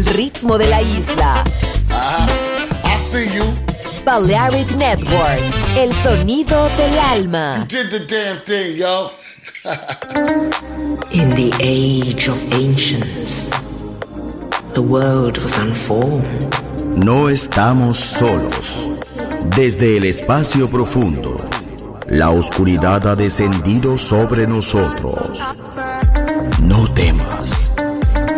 el ritmo de la isla. I see you. Balearic Network, el sonido del alma. Did the damn thing, yo. In the age of ancients, the world was unformed. No estamos solos. Desde el espacio profundo, la oscuridad ha descendido sobre nosotros. No temas.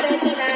在都进来。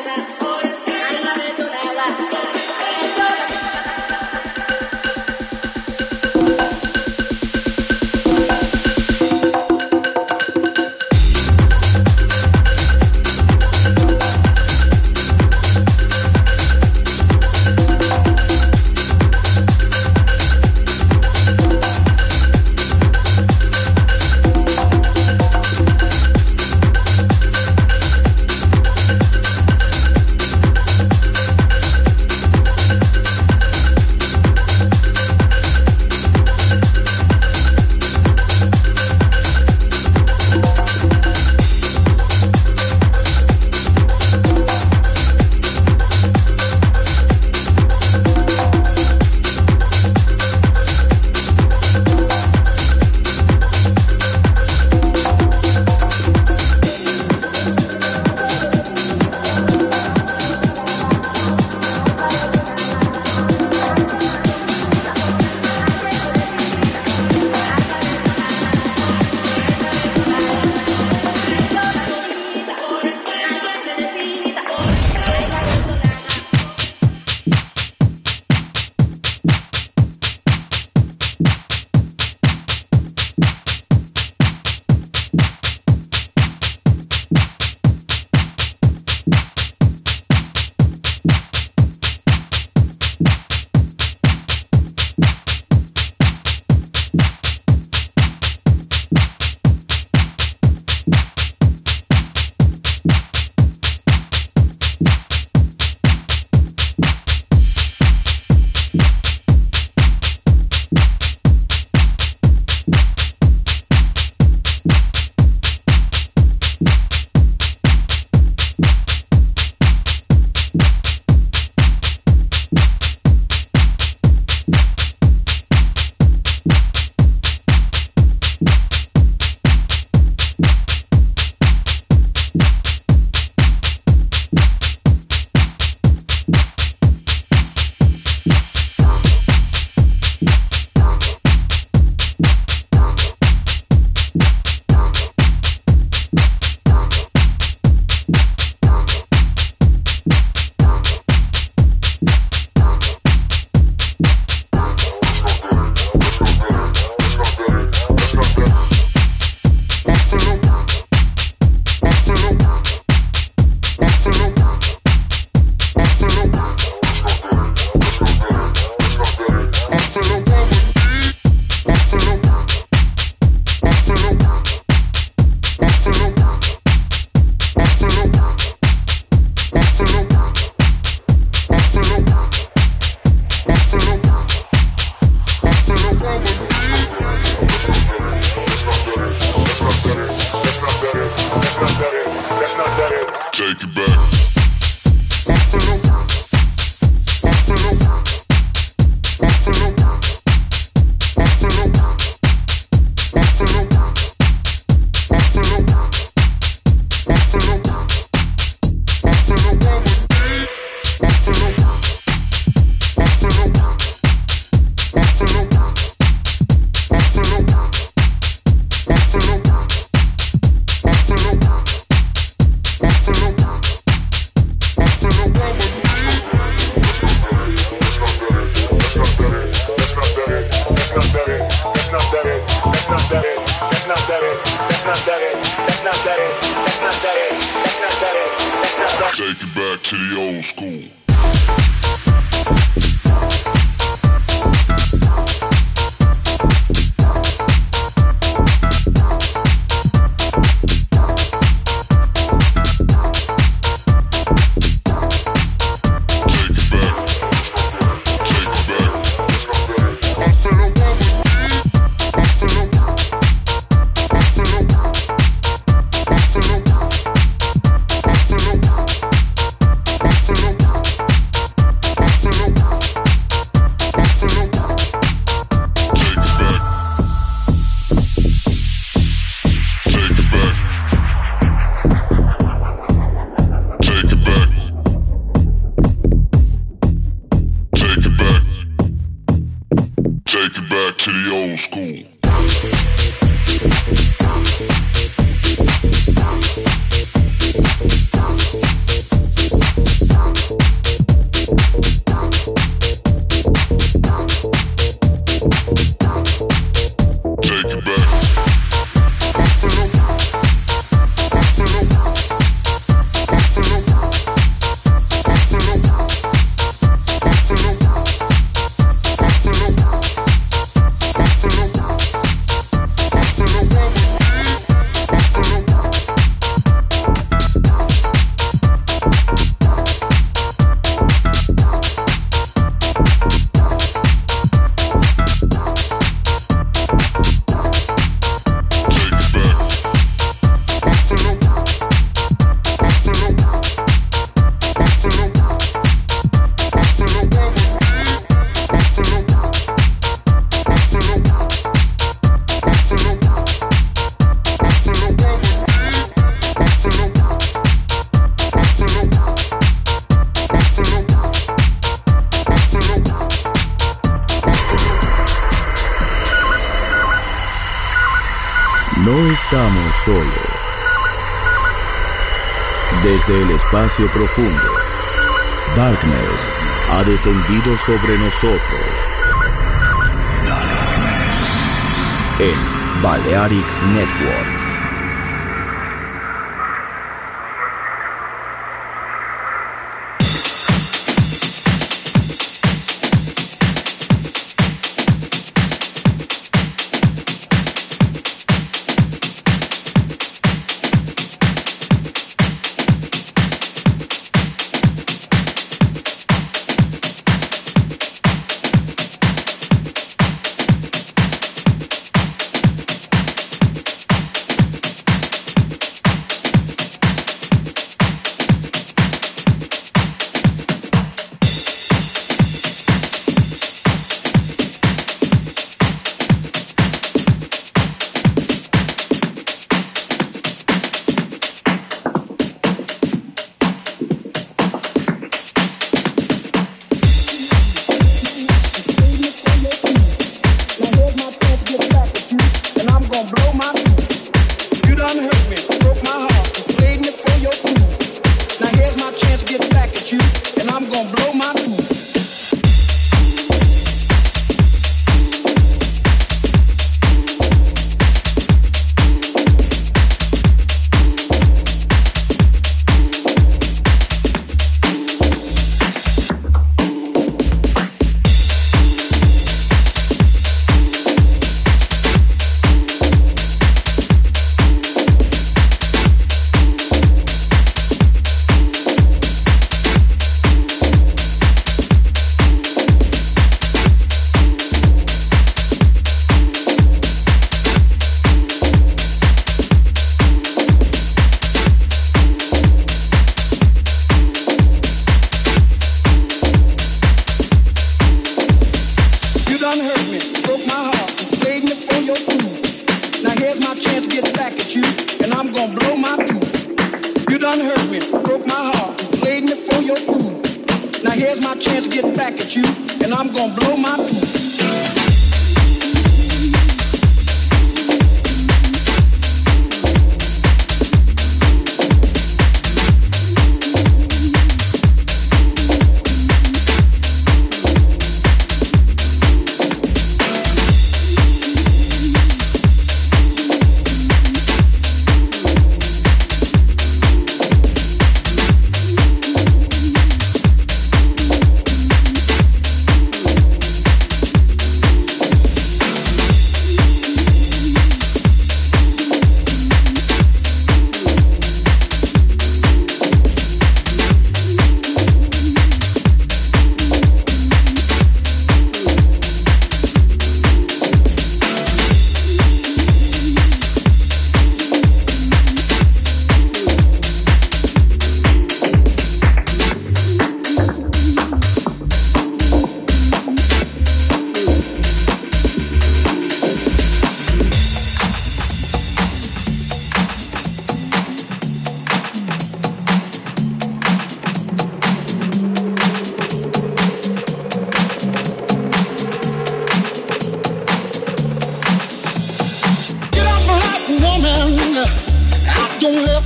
Take it back to the old school. Desde el espacio profundo, Darkness ha descendido sobre nosotros. En Balearic Network.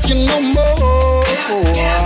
No more.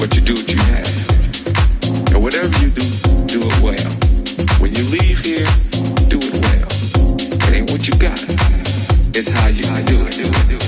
what you do what you have. And whatever you do, do it well. When you leave here, do it well. It ain't what you got, it's how you do it. Do it, do it.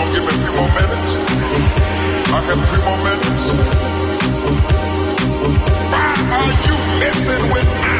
Don't give me a few more minutes. I have a few more minutes. Why are you messing with me?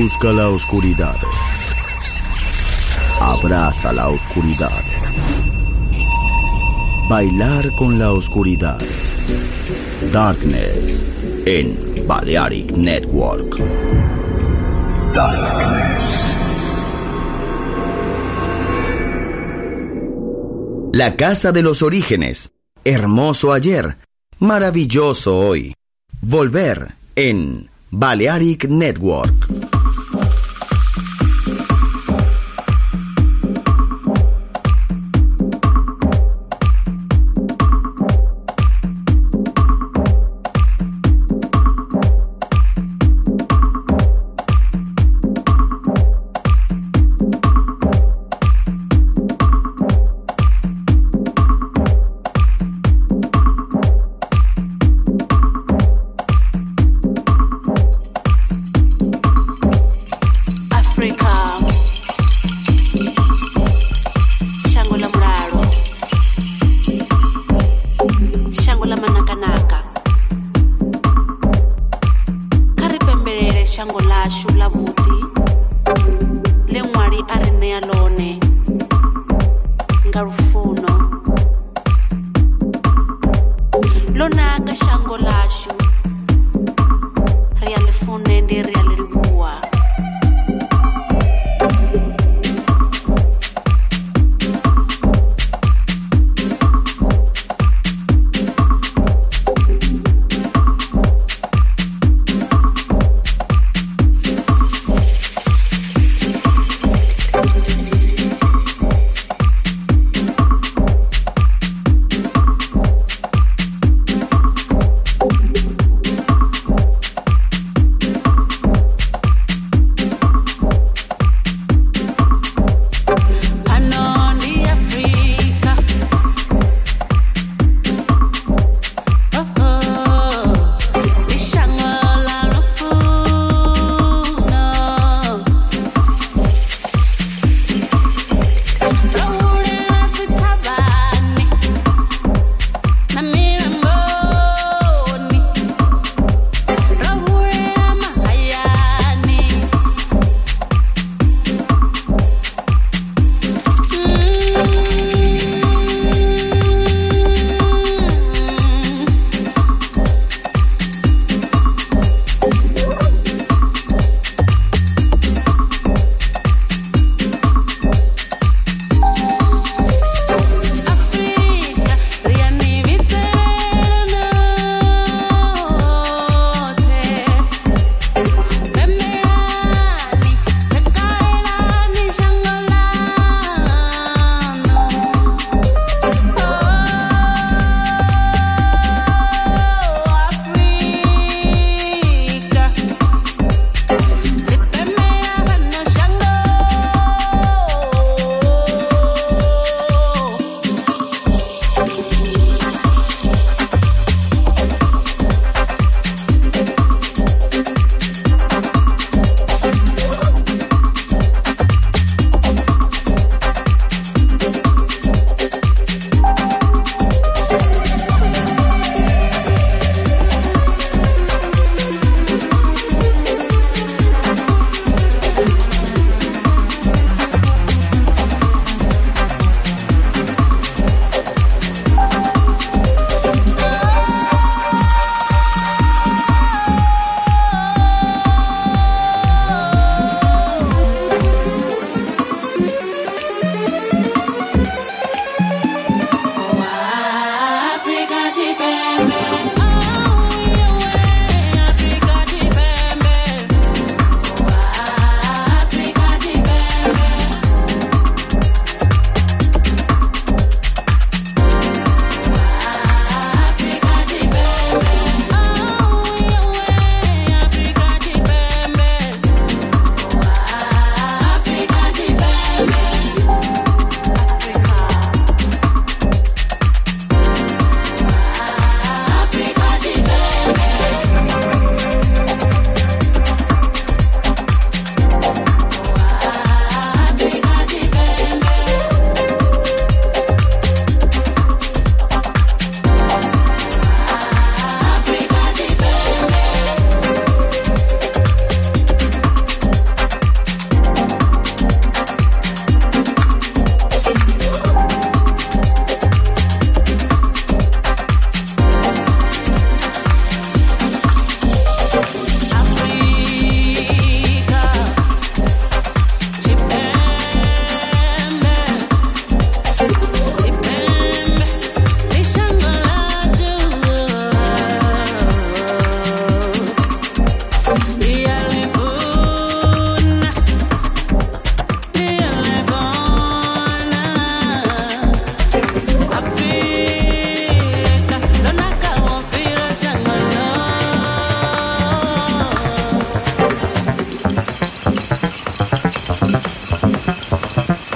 Busca la oscuridad. Abraza la oscuridad. Bailar con la oscuridad. Darkness en Balearic Network. Darkness. La Casa de los Orígenes. Hermoso ayer. Maravilloso hoy. Volver en Balearic Network.